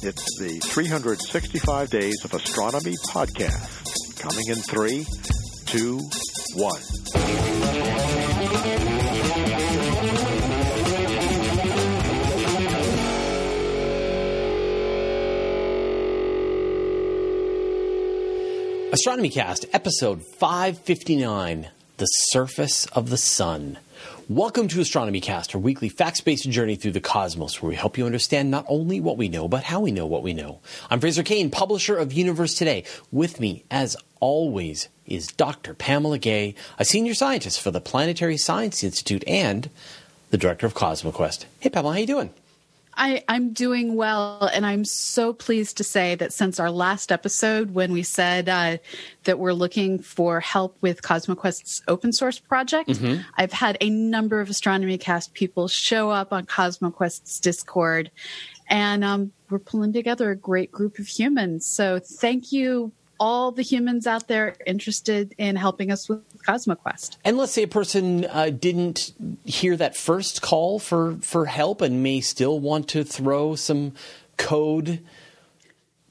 It's the 365 Days of Astronomy podcast. Coming in three, two, one. Astronomy Cast, episode 559 The Surface of the Sun. Welcome to Astronomy Cast, our weekly facts based journey through the cosmos, where we help you understand not only what we know, but how we know what we know. I'm Fraser Cain, publisher of Universe Today. With me, as always, is Dr. Pamela Gay, a senior scientist for the Planetary Science Institute and the director of CosmoQuest. Hey, Pamela, how you doing? I, I'm doing well, and I'm so pleased to say that since our last episode, when we said uh, that we're looking for help with CosmoQuest's open source project, mm-hmm. I've had a number of Astronomy Cast people show up on CosmoQuest's Discord, and um, we're pulling together a great group of humans. So thank you all the humans out there interested in helping us with CosmoQuest. And let's say a person uh, didn't hear that first call for, for help and may still want to throw some code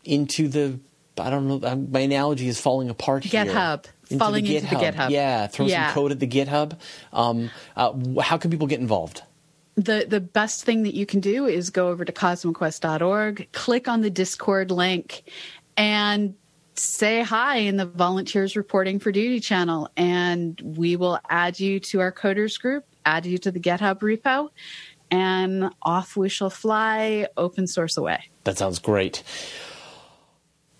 into the I don't know. Um, my analogy is falling apart GitHub. here. GitHub. Falling the into the GitHub. Yeah, throw yeah. some code at the GitHub. Um, uh, how can people get involved? the the best thing that you can do is go over to cosmoquest.org, click on the Discord link, and say hi in the volunteers reporting for duty channel and we will add you to our coders group add you to the github repo and off we shall fly open source away. That sounds great.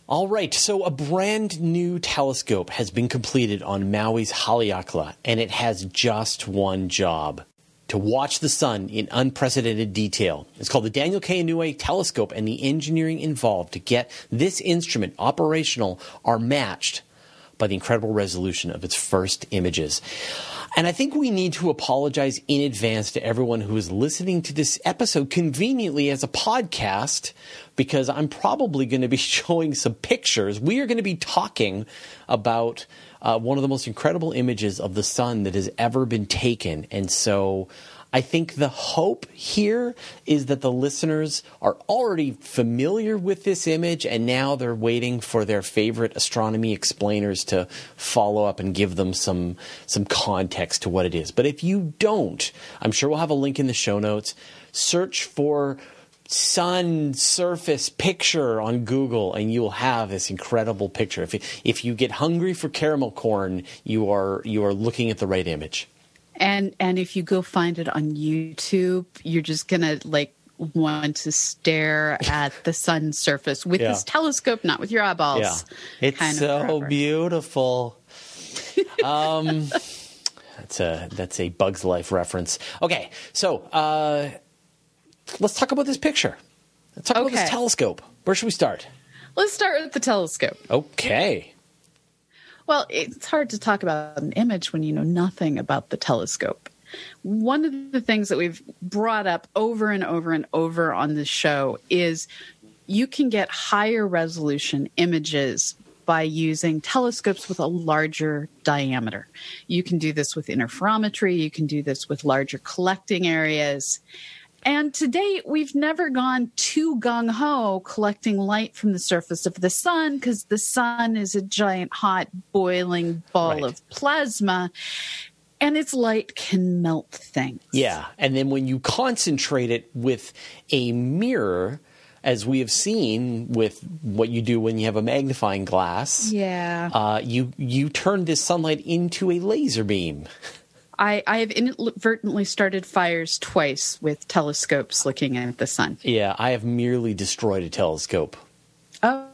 All right, so a brand new telescope has been completed on Maui's Haleakala, and it has just one job to watch the sun in unprecedented detail. It's called the Daniel K. Inouye telescope, and the engineering involved to get this instrument operational are matched by the incredible resolution of its first images. And I think we need to apologize in advance to everyone who is listening to this episode conveniently as a podcast because I'm probably going to be showing some pictures. We are going to be talking about uh, one of the most incredible images of the sun that has ever been taken. And so I think the hope here is that the listeners are already familiar with this image and now they're waiting for their favorite astronomy explainers to follow up and give them some some context to what it is. But if you don't, I'm sure we'll have a link in the show notes. Search for sun surface picture on Google, and you will have this incredible picture. If you, if you get hungry for caramel corn, you are you are looking at the right image. And and if you go find it on YouTube, you're just gonna like want to stare at the sun surface with yeah. this telescope, not with your eyeballs. Yeah, it's kind so forever. beautiful. um, that's a that's a Bugs Life reference. Okay, so. Uh, let's talk about this picture. Let's talk okay. about this telescope. Where should we start? Let's start with the telescope. Okay. Well, it's hard to talk about an image when you know nothing about the telescope. One of the things that we've brought up over and over and over on this show is you can get higher resolution images by using telescopes with a larger diameter. You can do this with interferometry, you can do this with larger collecting areas. And to date, we've never gone too gung ho collecting light from the surface of the sun because the sun is a giant, hot, boiling ball right. of plasma and its light can melt things. Yeah. And then when you concentrate it with a mirror, as we have seen with what you do when you have a magnifying glass, yeah, uh, you you turn this sunlight into a laser beam. I, I have inadvertently started fires twice with telescopes looking at the sun. Yeah, I have merely destroyed a telescope. Oh.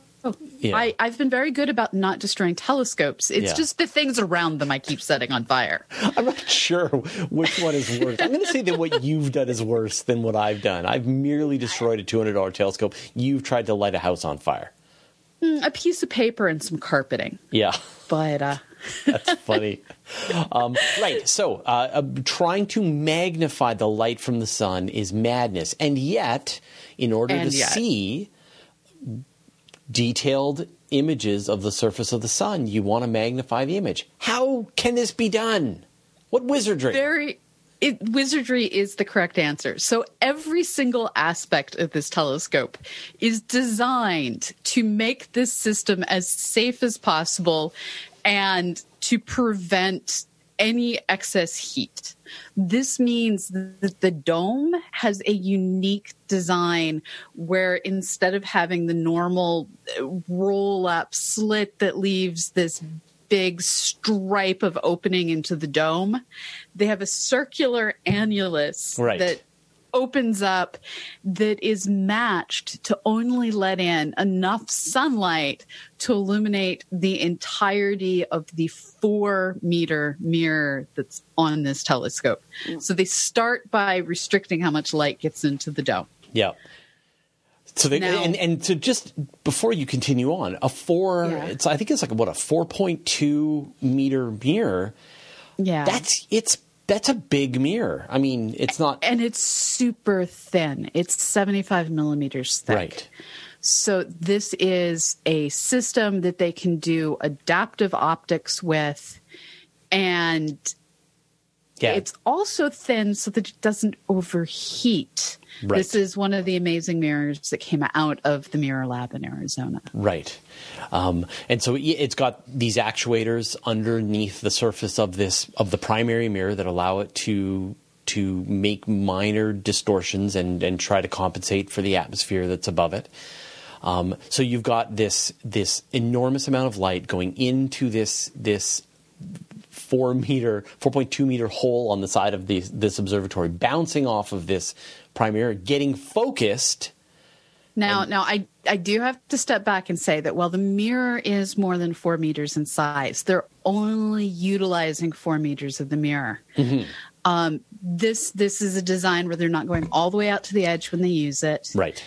Yeah. I, I've been very good about not destroying telescopes. It's yeah. just the things around them I keep setting on fire. I'm not sure which one is worse. I'm going to say that what you've done is worse than what I've done. I've merely destroyed a $200 telescope. You've tried to light a house on fire. Mm, a piece of paper and some carpeting. Yeah. That's funny. Um, right. So, uh, uh, trying to magnify the light from the sun is madness. And yet, in order and to yet. see detailed images of the surface of the sun, you want to magnify the image. How can this be done? What wizardry? Very it, wizardry is the correct answer. So every single aspect of this telescope is designed to make this system as safe as possible and to prevent any excess heat. This means that the dome has a unique design where instead of having the normal uh, roll up slit that leaves this big stripe of opening into the dome, they have a circular annulus Right. that opens up that is matched to only let in enough sunlight to illuminate the entirety of the four meter mirror that's on this telescope. Mm. So they start by restricting how much light gets into the dome. Yeah. So they and and to just before you continue on, a four. Yeah. It's I think it's like what a four point two meter mirror. Yeah. That's it's that's a big mirror. I mean, it's not and it's super thin. It's 75 millimeters thick. right. So this is a system that they can do adaptive optics with and Yeah, it's also thin so that it doesn't overheat. Right. This is one of the amazing mirrors that came out of the Mirror Lab in Arizona. Right. Um, and so it- it's got these actuators underneath the surface of this of the primary mirror that allow it to to make minor distortions and and try to compensate for the atmosphere that's above it. Um, so you've got this this enormous amount of light going into this this four meter, four point two meter hole on the side of this this observatory, bouncing off of this primary, getting focused. Now, now I, I do have to step back and say that while the mirror is more than four meters in size, they're only utilizing four meters of the mirror. Um, this this is a design where they're not going all the way out to the edge when they use it, Right.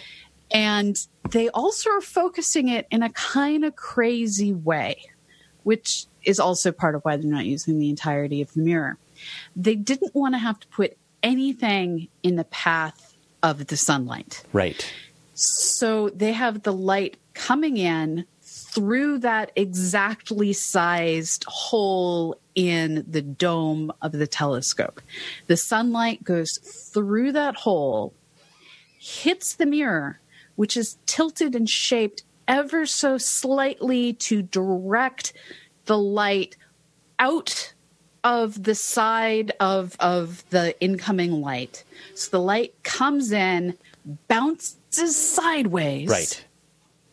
and they also are focusing it in a kind of crazy way, which is also part of why they're not using the entirety of the mirror. They didn't want to have to put anything in the path of the sunlight. Right. So they have the light coming in through that exactly sized hole in the dome of the telescope. The sunlight goes through that hole, hits the mirror, which is tilted and shaped ever so slightly to direct the light out of the side of of the incoming light. So the light comes in, bounces sideways, Right.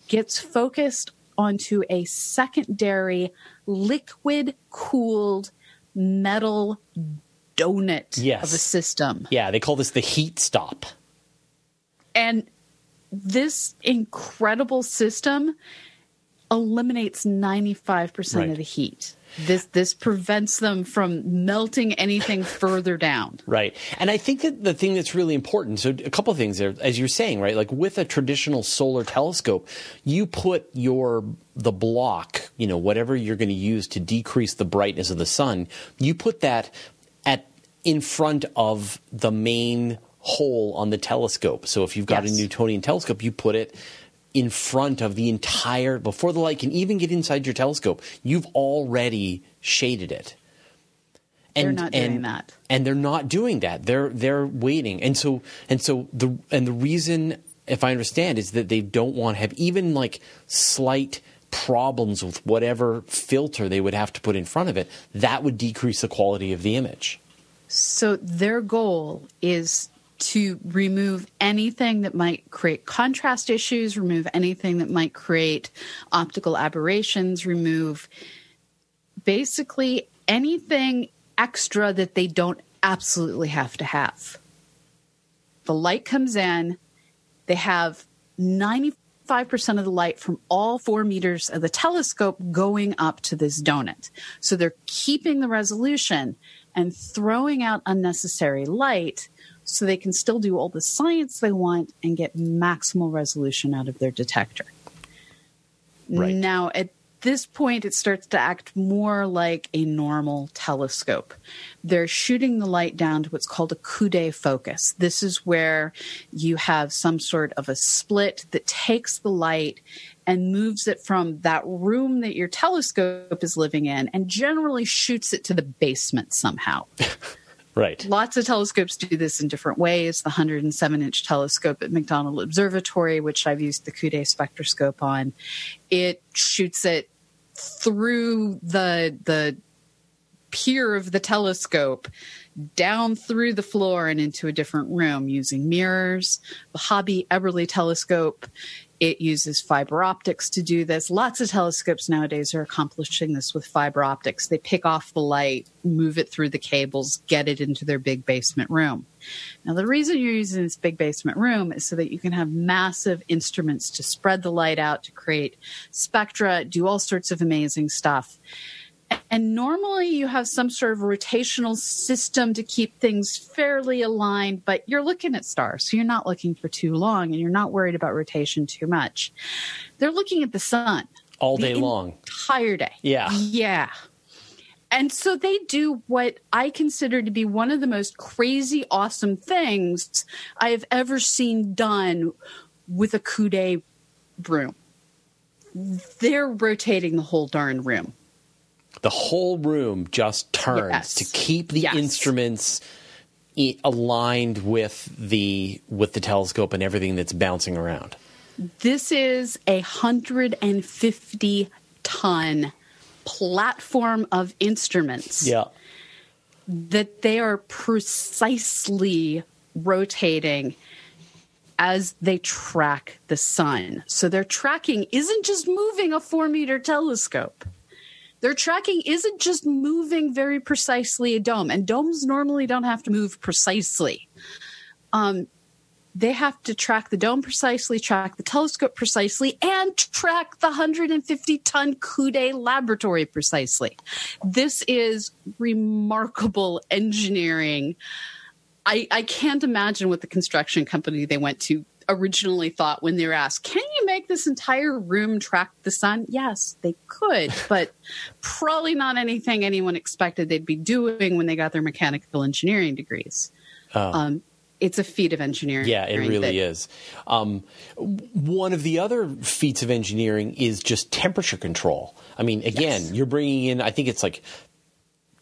gets focused onto a secondary liquid cooled metal donut Yes. of a system. Yeah, they call this the heat stop. And this incredible system eliminates 95% Right. of the heat. This this prevents them from melting anything further down. Right. And I think that the thing that's really important, so a couple of things there, as you're saying, right? Like with a traditional solar telescope, you put your, the block, you know, whatever you're going to use to decrease the brightness of the sun, you put that at, in front of the main hole on the telescope. So if you've got Yes. a Newtonian telescope, you put it in front of the entire, before the light can even get inside your telescope, you've already shaded it. They're not doing that. and they're not doing that. They're they're waiting, and so and so the and the reason, if I understand, is that they don't want to have even like slight problems with whatever filter they would have to put in front of it. That would decrease the quality of the image. So their goal is to remove anything that might create contrast issues, remove anything that might create optical aberrations, remove basically anything extra that they don't absolutely have to have. The light comes in, they have 95% of the light from all four meters of the telescope going up to this donut. So they're keeping the resolution and throwing out unnecessary light so they can still do all the science they want and get maximal resolution out of their detector. Right. Now, at this point, it starts to act more like a normal telescope. They're shooting the light down to what's called a coude focus. This is where you have some sort of a split that takes the light and moves it from that room that your telescope is living in and generally shoots it to the basement somehow. Right. Lots of telescopes do this in different ways. The 107 inch telescope at McDonald Observatory, which I've used the Coude spectroscope on, it shoots it through the the pier of the telescope down through the floor and into a different room using mirrors. The Hobby Eberly telescope, it uses fiber optics to do this. Lots of telescopes nowadays are accomplishing this with fiber optics. They pick off the light, move it through the cables, get it into their big basement room. Now, the reason you're using this big basement room is so that you can have massive instruments to spread the light out, to create spectra, do all sorts of amazing stuff. And normally you have some sort of rotational system to keep things fairly aligned, but you're looking at stars, so you're not looking for too long and you're not worried about rotation too much. They're looking at the sun all day long, entire day. Yeah. Yeah. And so they do what I consider to be one of the most crazy, awesome things I have ever seen done with a Coude room. They're rotating the whole darn room the whole room just turns yes. to keep the yes. instruments aligned with the with the telescope and everything that's bouncing around. This is a 150 ton platform of instruments. Yeah. That they are precisely rotating as they track the sun. So their tracking isn't just moving a four meter telescope their tracking isn't just moving very precisely a dome, and domes normally don't have to move precisely. Um, they have to track the dome precisely, track the telescope precisely, and track the 150 ton Coude laboratory precisely. This is remarkable engineering. I, I can't imagine what the construction company they went to originally thought when they were asked, can you make this entire room track the sun? Yes, they could, but probably not anything anyone expected they'd be doing when they got their mechanical engineering degrees. Oh. Um, it's a feat of engineering. Yeah, it really that, is. Um, one of the other feats of engineering is just temperature control. I mean, again, yes. you're bringing in, I think it's like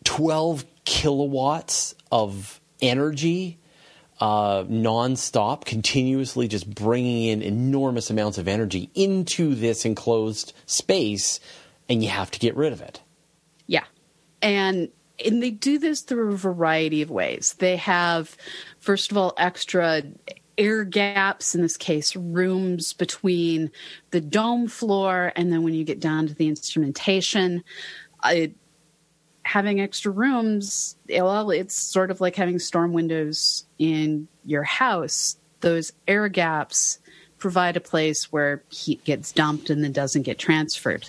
12 kilowatts of energy uh, nonstop, continuously just bringing in enormous amounts of energy into this enclosed space, and you have to get rid of it. Yeah. And and they do this through a variety of ways. They have, first of all, extra air gaps, in this case, rooms between the dome floor and then when you get down to the instrumentation. It, having extra rooms, well, it's sort of like having storm windows in your house. Those air gaps provide a place where heat gets dumped and then doesn't get transferred.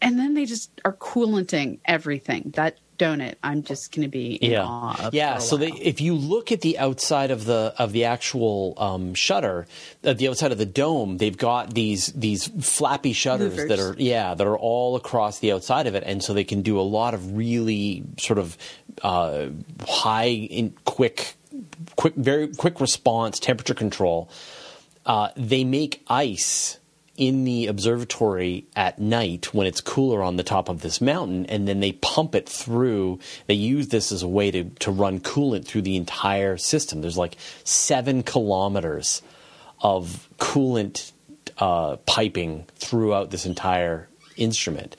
And then they just are coolanting everything. That donut, I'm just going to be yeah, yeah. So they, if you look at the outside of the of the actual um, shutter, uh, the outside of the dome, they've got these these flappy shutters Louvers. that are yeah that are all across the outside of it, and so they can do a lot of really sort of uh, high in quick quick very quick response temperature control. Uh, they make ice in the observatory at night when it's cooler on the top of this mountain, and then they pump it through. They use this as a way to, to run coolant through the entire system. There's like seven kilometers of coolant uh, piping throughout this entire instrument.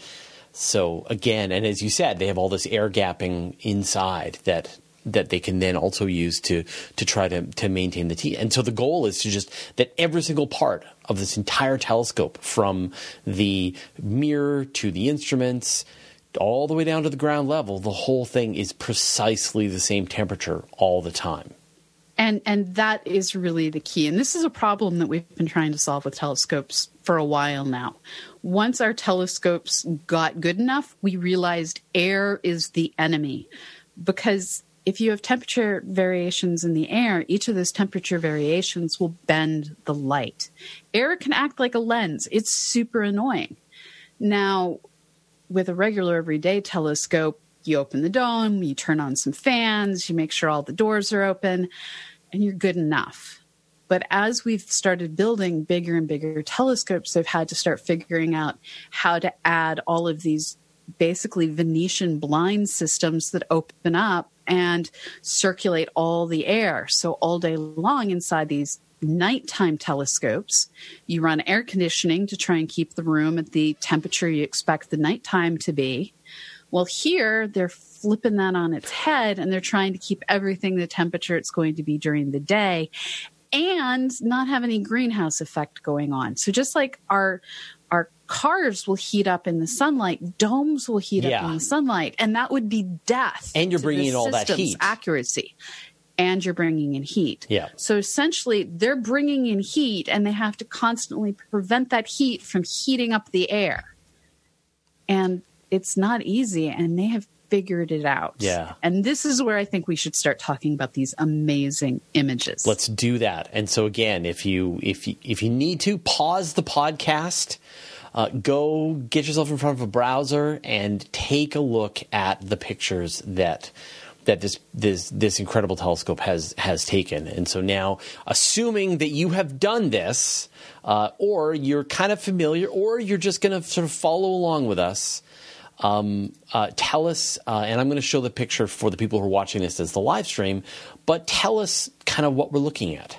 So again, and as you said, they have all this air gapping inside that that they can then also use to to try to to maintain the T. And so the goal is to just that every single part of this entire telescope, from the mirror to the instruments, all the way down to the ground level, the whole thing is precisely the same temperature all the time. And and that is really the key. And this is a problem that we've been trying to solve with telescopes for a while now. Once our telescopes got good enough, we realized air is the enemy because if you have temperature variations in the air, each of those temperature variations will bend the light. Air can act like a lens. It's super annoying. Now, with a regular everyday telescope, you open the dome, you turn on some fans, you make sure all the doors are open, and you're good enough. But as we've started building bigger and bigger telescopes, they've had to start figuring out how to add all of these basically Venetian blind systems that open up and circulate all the air. So all day long inside these nighttime telescopes, you run air conditioning to try and keep the room at the temperature you expect the nighttime to be. Well, here they're flipping that on its head and they're trying to keep everything the temperature it's going to be during the day and not have any greenhouse effect going on. So just like our cars will heat up in the sunlight, domes will heat Yeah. up in the sunlight, and that would be death. And you're bringing in all that heat. accuracy. And you're bringing in heat. Yeah. So essentially, they're bringing in heat, and they have to constantly prevent that heat from heating up the air. And it's not easy, and they have figured it out. Yeah. And this is where I think we should start talking about these amazing images. Let's do that. And so again, if you if you, if you need to pause the podcast, uh, go get yourself in front of a browser and take a look at the pictures that that this this this incredible telescope has has taken. And so now, assuming that you have done this, uh, or you're kind of familiar, or you're just going to sort of follow along with us. Um, uh, tell us, uh, and I'm going to show the picture for the people who are watching this as the live stream, but tell us kind of what we're looking at.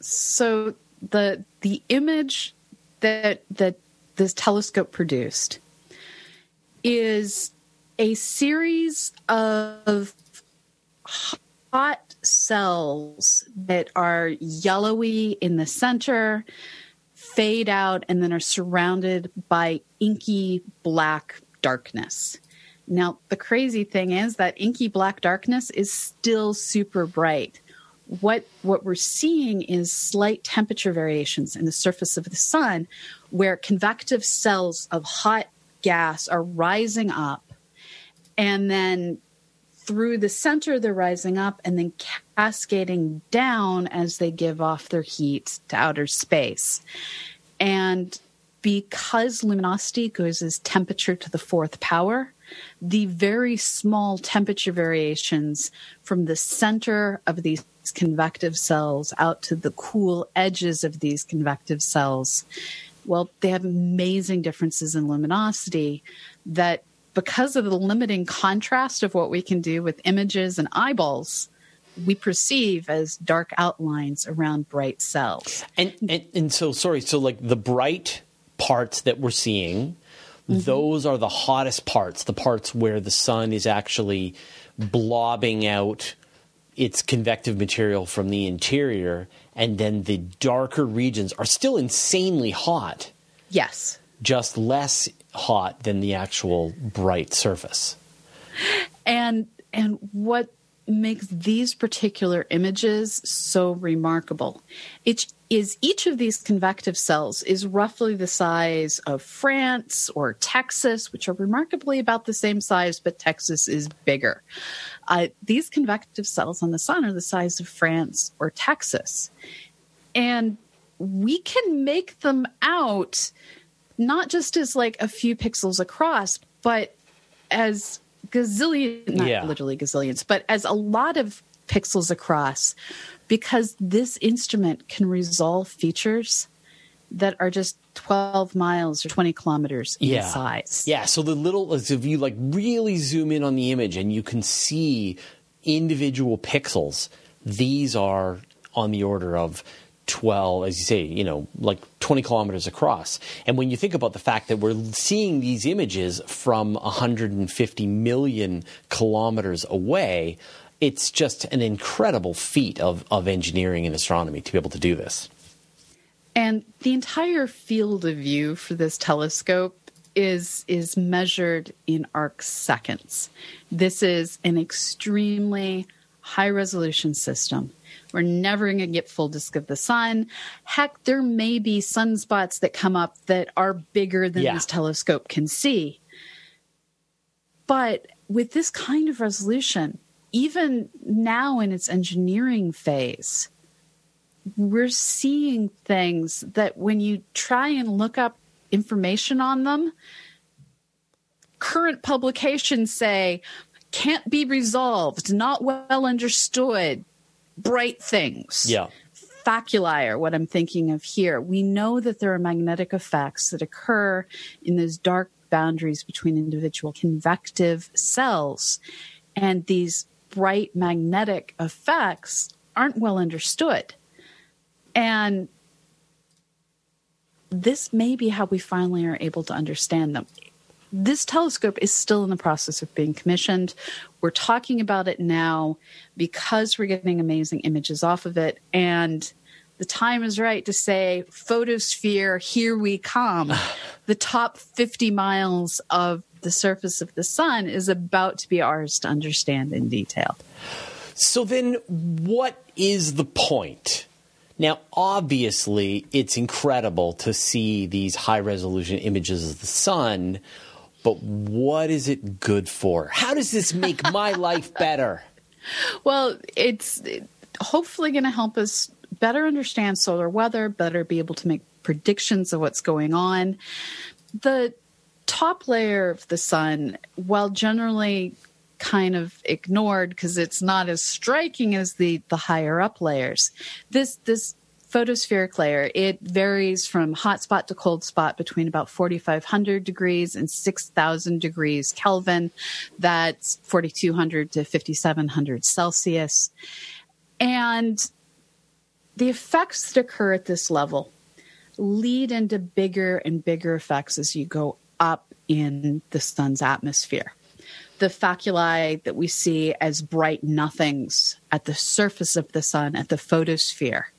so the the image that that this telescope produced is a series of hot cells that are yellowy in the center fade out and then are surrounded by inky black darkness. Now the crazy thing is that inky black darkness is still super bright what what we're seeing is slight temperature variations in the surface of the sun where convective cells of hot gas are rising up and then through the center they're rising up and then cascading down as they give off their heat to outer space. And because luminosity goes as temperature to the fourth power, the very small temperature variations from the center of these convective cells out to the cool edges of these convective cells, well, they have amazing differences in luminosity that because of the limiting contrast of what we can do with images and eyeballs, we perceive as dark outlines around bright cells. And, and and so sorry, so like the bright parts that we're seeing, Mm-hmm. those are the hottest parts, the parts where the sun is actually blobbing out its convective material from the interior, and then the darker regions are still insanely hot, Yes. just less hot than the actual bright surface. and and what makes these particular images so remarkable. It is each of these convective cells is roughly the size of France or Texas which are remarkably about the same size but Texas is bigger. Uh, these convective cells on the sun are the size of France or Texas. And we can make them out not just as like a few pixels across but as gazillion, not Yeah. literally gazillions, but as a lot of pixels across, because this instrument can resolve features that are just 12 miles or 20 kilometers in Yeah. size. Yeah, so the little, as if you like really zoom in on the image and you can see individual pixels, these are on the order of 12, as you say, you know, like 20 kilometers across. And when you think about the fact that we're seeing these images from 150 million kilometers away, it's just an incredible feat of, of engineering and astronomy to be able to do this. And the entire field of view for this telescope is is measured in arc seconds. This is an extremely high resolution system. We're never going to get full disk of the sun. Heck, there may be sunspots that come up that are bigger than Yeah. this telescope can see. But with this kind of resolution, even now in its engineering phase, we're seeing things that when you try and look up information on them, current publications say can't be resolved, not well understood, bright things. Yeah. Faculae are what I'm thinking of here. We know that there are magnetic effects that occur in those dark boundaries between individual convective cells. And these bright magnetic effects aren't well understood. And this may be how we finally are able to understand them. This telescope is still in the process of being commissioned. We're talking about it now because we're getting amazing images off of it. And the time is right to say, photosphere, here we come. the top 50 miles of the surface of the sun is about to be ours to understand in detail. So then, what is the point? Now, obviously, it's incredible to see these high resolution images of the sun, but what is it good for? How does this make my life better? Well, it's hopefully going to help us better understand solar weather, better be able to make predictions of what's going on. The top layer of the sun, while generally kind of ignored because it's not as striking as the the higher up layers. This this photospheric layer it varies from hot spot to cold spot between about 4500 degrees and 6000 degrees kelvin. That's 4200 to 5700 celsius. And the effects that occur at this level lead into bigger and bigger effects as you go up in the sun's atmosphere. The faculae that we see as bright nothings at the surface of the sun, at the photosphere,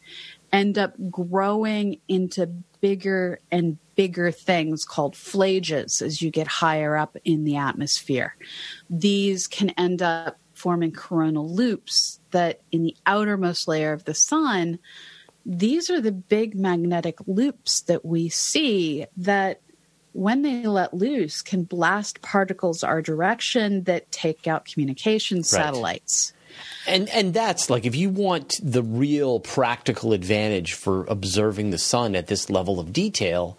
end up growing into bigger and bigger things called plages as you get higher up in the atmosphere. These can end up forming coronal loops that in the outermost layer of the sun, these are the big magnetic loops that we see that when they let loose, can blast particles our direction that take out communication satellites. Right. And and that's like if you want the real practical advantage for observing the sun at this level of detail,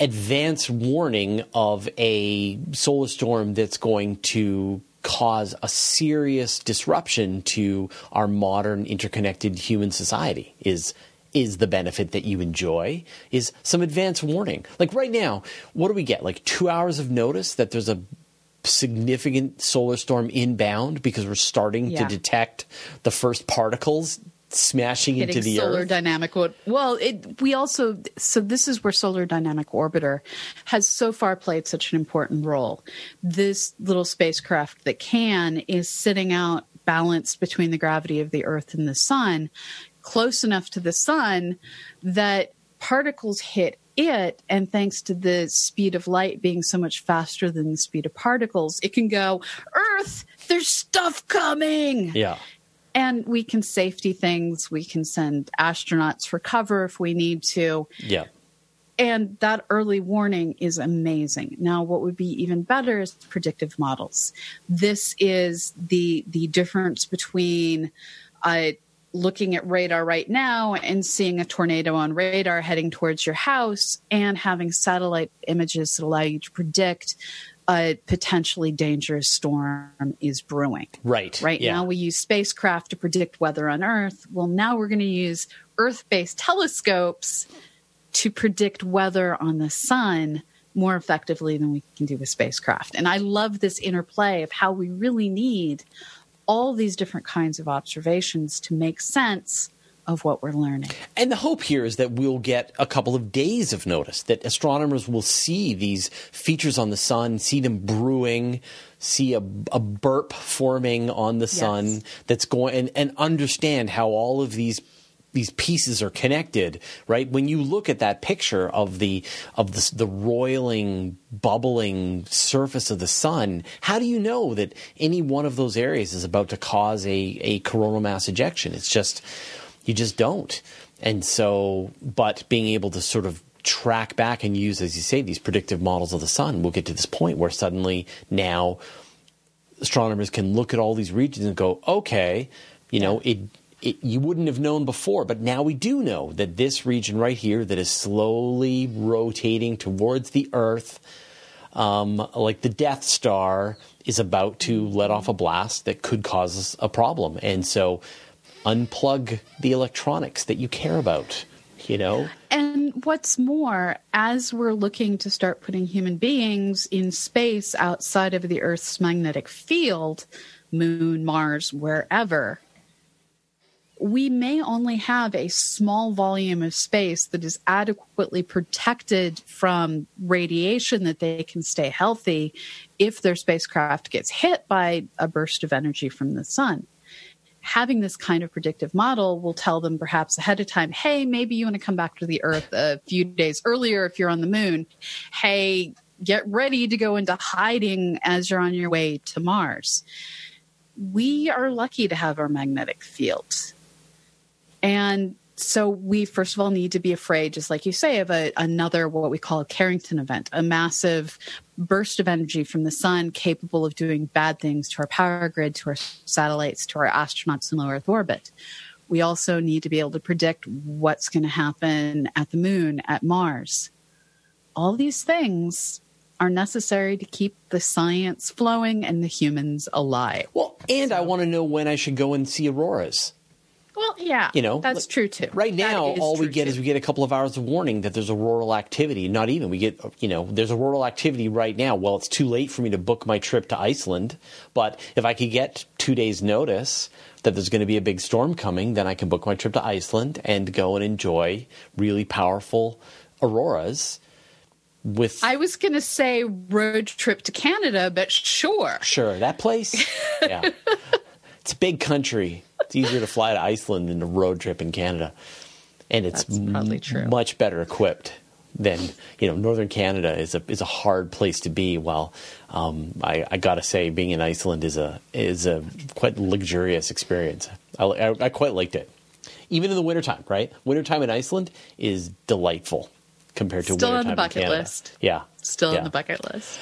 advance warning of a solar storm that's going to cause a serious disruption to our modern interconnected human society is is the benefit that you enjoy is some advance warning. Like right now, what do we get? Like two hours of notice that there's a significant solar storm inbound because we're starting yeah. to detect the first particles smashing Hitting into the solar earth. dynamic well it, we also so this is where solar dynamic orbiter has so far played such an important role this little spacecraft that can is sitting out balanced between the gravity of the earth and the sun close enough to the sun that particles hit it and thanks to the speed of light being so much faster than the speed of particles it can go earth there's stuff coming! Yeah. And we can safety things. We can send astronauts for cover if we need to. Yeah. And that early warning is amazing. Now what would be even better is predictive models. This is the the difference between uh, looking at radar right now and seeing a tornado on radar heading towards your house and having satellite images that allow you to predict a potentially dangerous storm is brewing. Right. Right yeah. now we use spacecraft to predict weather on Earth. Well, now we're going to use Earth based telescopes to predict weather on the sun more effectively than we can do with spacecraft. And I love this interplay of how we really need all these different kinds of observations to make sense of what we're learning. And the hope here is that we'll get a couple of days of notice, that astronomers will see these features on the sun, see them brewing, see a, a burp forming on the yes. sun that's going, and, and understand how all of these these pieces are connected, right? When you look at that picture of the of the, the roiling, bubbling surface of the sun, how do you know that any one of those areas is about to cause a a coronal mass ejection? It's just you just don't. And so, but being able to sort of track back and use, as you say, these predictive models of the sun, we'll get to this point where suddenly now astronomers can look at all these regions and go, okay, you know, it it, you wouldn't have known before, but now we do know that this region right here that is slowly rotating towards the Earth, um, like the Death Star, is about to let off a blast that could cause a problem. And so unplug the electronics that you care about, you know? And what's more, as we're looking to start putting human beings in space outside of the Earth's magnetic field, Moon, Mars, wherever, we may only have a small volume of space that is adequately protected from radiation that they can stay healthy if their spacecraft gets hit by a burst of energy from the sun. Having this kind of predictive model will tell them perhaps ahead of time, hey, maybe you want to come back to the Earth a few days earlier if you're on the moon. Hey, get ready to go into hiding as you're on your way to Mars. We are lucky to have our magnetic field and so we first of all need to be afraid, just like you say, of a, another what we call a Carrington event, a massive burst of energy from the sun capable of doing bad things to our power grid, to our satellites, to our astronauts in low Earth orbit. We also need to be able to predict what's going to happen at the moon, at Mars. All these things are necessary to keep the science flowing and the humans alive. Well, and so. I want to know when I should go and see auroras. Well, yeah, you know that's true too. Right now, all we get too. is we get a couple of hours of warning that there's auroral activity. Not even we get, you know, there's auroral activity right now. Well, it's too late for me to book my trip to Iceland, but if I could get two days' notice that there's going to be a big storm coming, then I can book my trip to Iceland and go and enjoy really powerful auroras. With I was going to say road trip to Canada, but sure, sure that place, yeah, it's a big country it's easier to fly to Iceland than a road trip in Canada, and it's probably true. Much better equipped than you know. Northern Canada is a is a hard place to be. While um, I, I got to say, being in Iceland is a is a quite luxurious experience. I, I, I quite liked it, even in the wintertime. Right, wintertime in Iceland is delightful compared to winter. still on the bucket list. Yeah, still yeah. on the bucket list.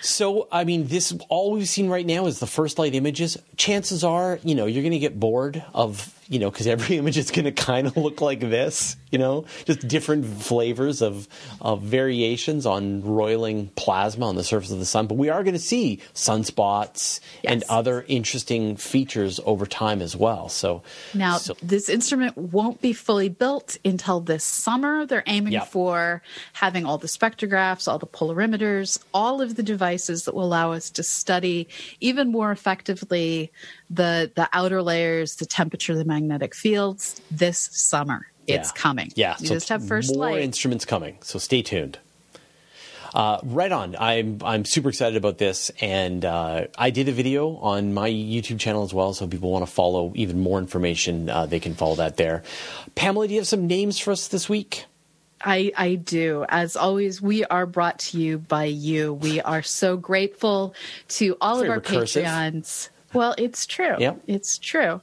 So, I mean, this all we've seen right now is the first light images. Chances are, you know, you're going to get bored of, you know, because every image is going to kind of look like this, you know, just different flavors of, of variations on roiling plasma on the surface of the sun. But we are going to see sunspots Yes. and other interesting features over time as well. So Now, so- this instrument won't be fully built until this summer. They're aiming Yep. for having all the spectrographs, all the polarimeters, all of the devices that will allow us to study even more effectively the the outer layers, the temperature, the magnetic fields this summer. It's Yeah. coming. Yeah, You so just have first more light. instruments coming. So stay tuned. Uh, right on. I'm I'm super excited about this, and uh, I did a video on my YouTube channel as well. So if people want to follow even more information, uh, they can follow that there. Pamela, do you have some names for us this week? I, I do. As always, we are brought to you by you. We are so grateful to all Very of our recursive. Patreons. Well, it's true. Yep. It's true.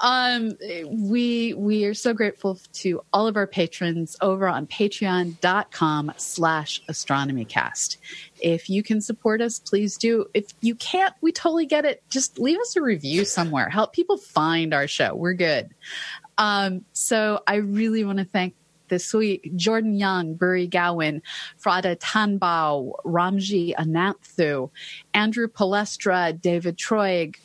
Um, we we are so grateful to all of our patrons over on patreon.com slash astronomycast. If you can support us, please do. If you can't, we totally get it. Just leave us a review somewhere. Help people find our show. We're good. Um, so I really want to thank this week Jordan Young, Buri Gowan, Frada Tanbao, Ramji Ananthu, Andrew Palestra, David Troig,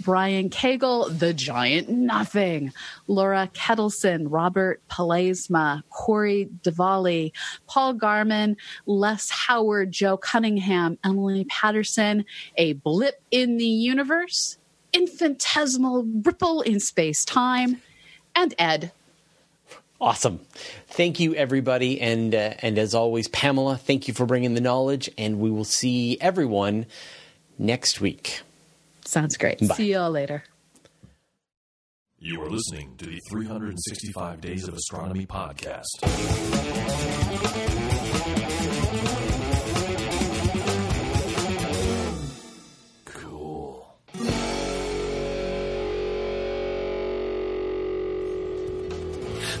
Brian Cagle, The Giant Nothing, Laura Kettleson, Robert Palesma, Corey Diwali, Paul Garman, Les Howard, Joe Cunningham, Emily Patterson, A Blip in the Universe, Infinitesimal Ripple in Space Time, and Ed. Awesome. Thank you, everybody, and uh, and as always, Pamela, thank you for bringing the knowledge, and we will see everyone next week. Sounds great. Bye. See you all later. You are listening to the 365 Days of Astronomy podcast.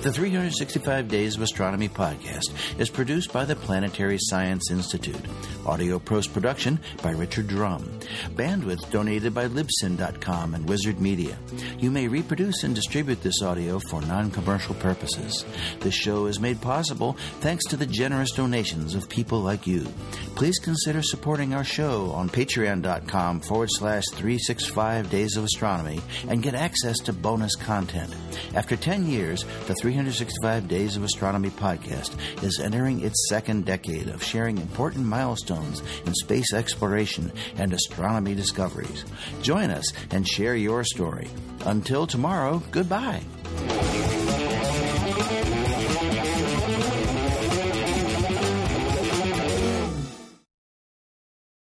The 365 Days of Astronomy podcast is produced by the Planetary Science Institute. Audio post production by Richard Drumm. Bandwidth donated by Libsyn.com and Wizzard Media. You may reproduce and distribute this audio for non commercial purposes. This show is made possible thanks to the generous donations of people like you. Please consider supporting our show on patreon.com forward slash 365 Days of Astronomy and get access to bonus content. After 10 years, the 365 Days of Astronomy podcast is entering its second decade of sharing important milestones in space exploration and astronomy discoveries. Join us and share your story. Until tomorrow, goodbye.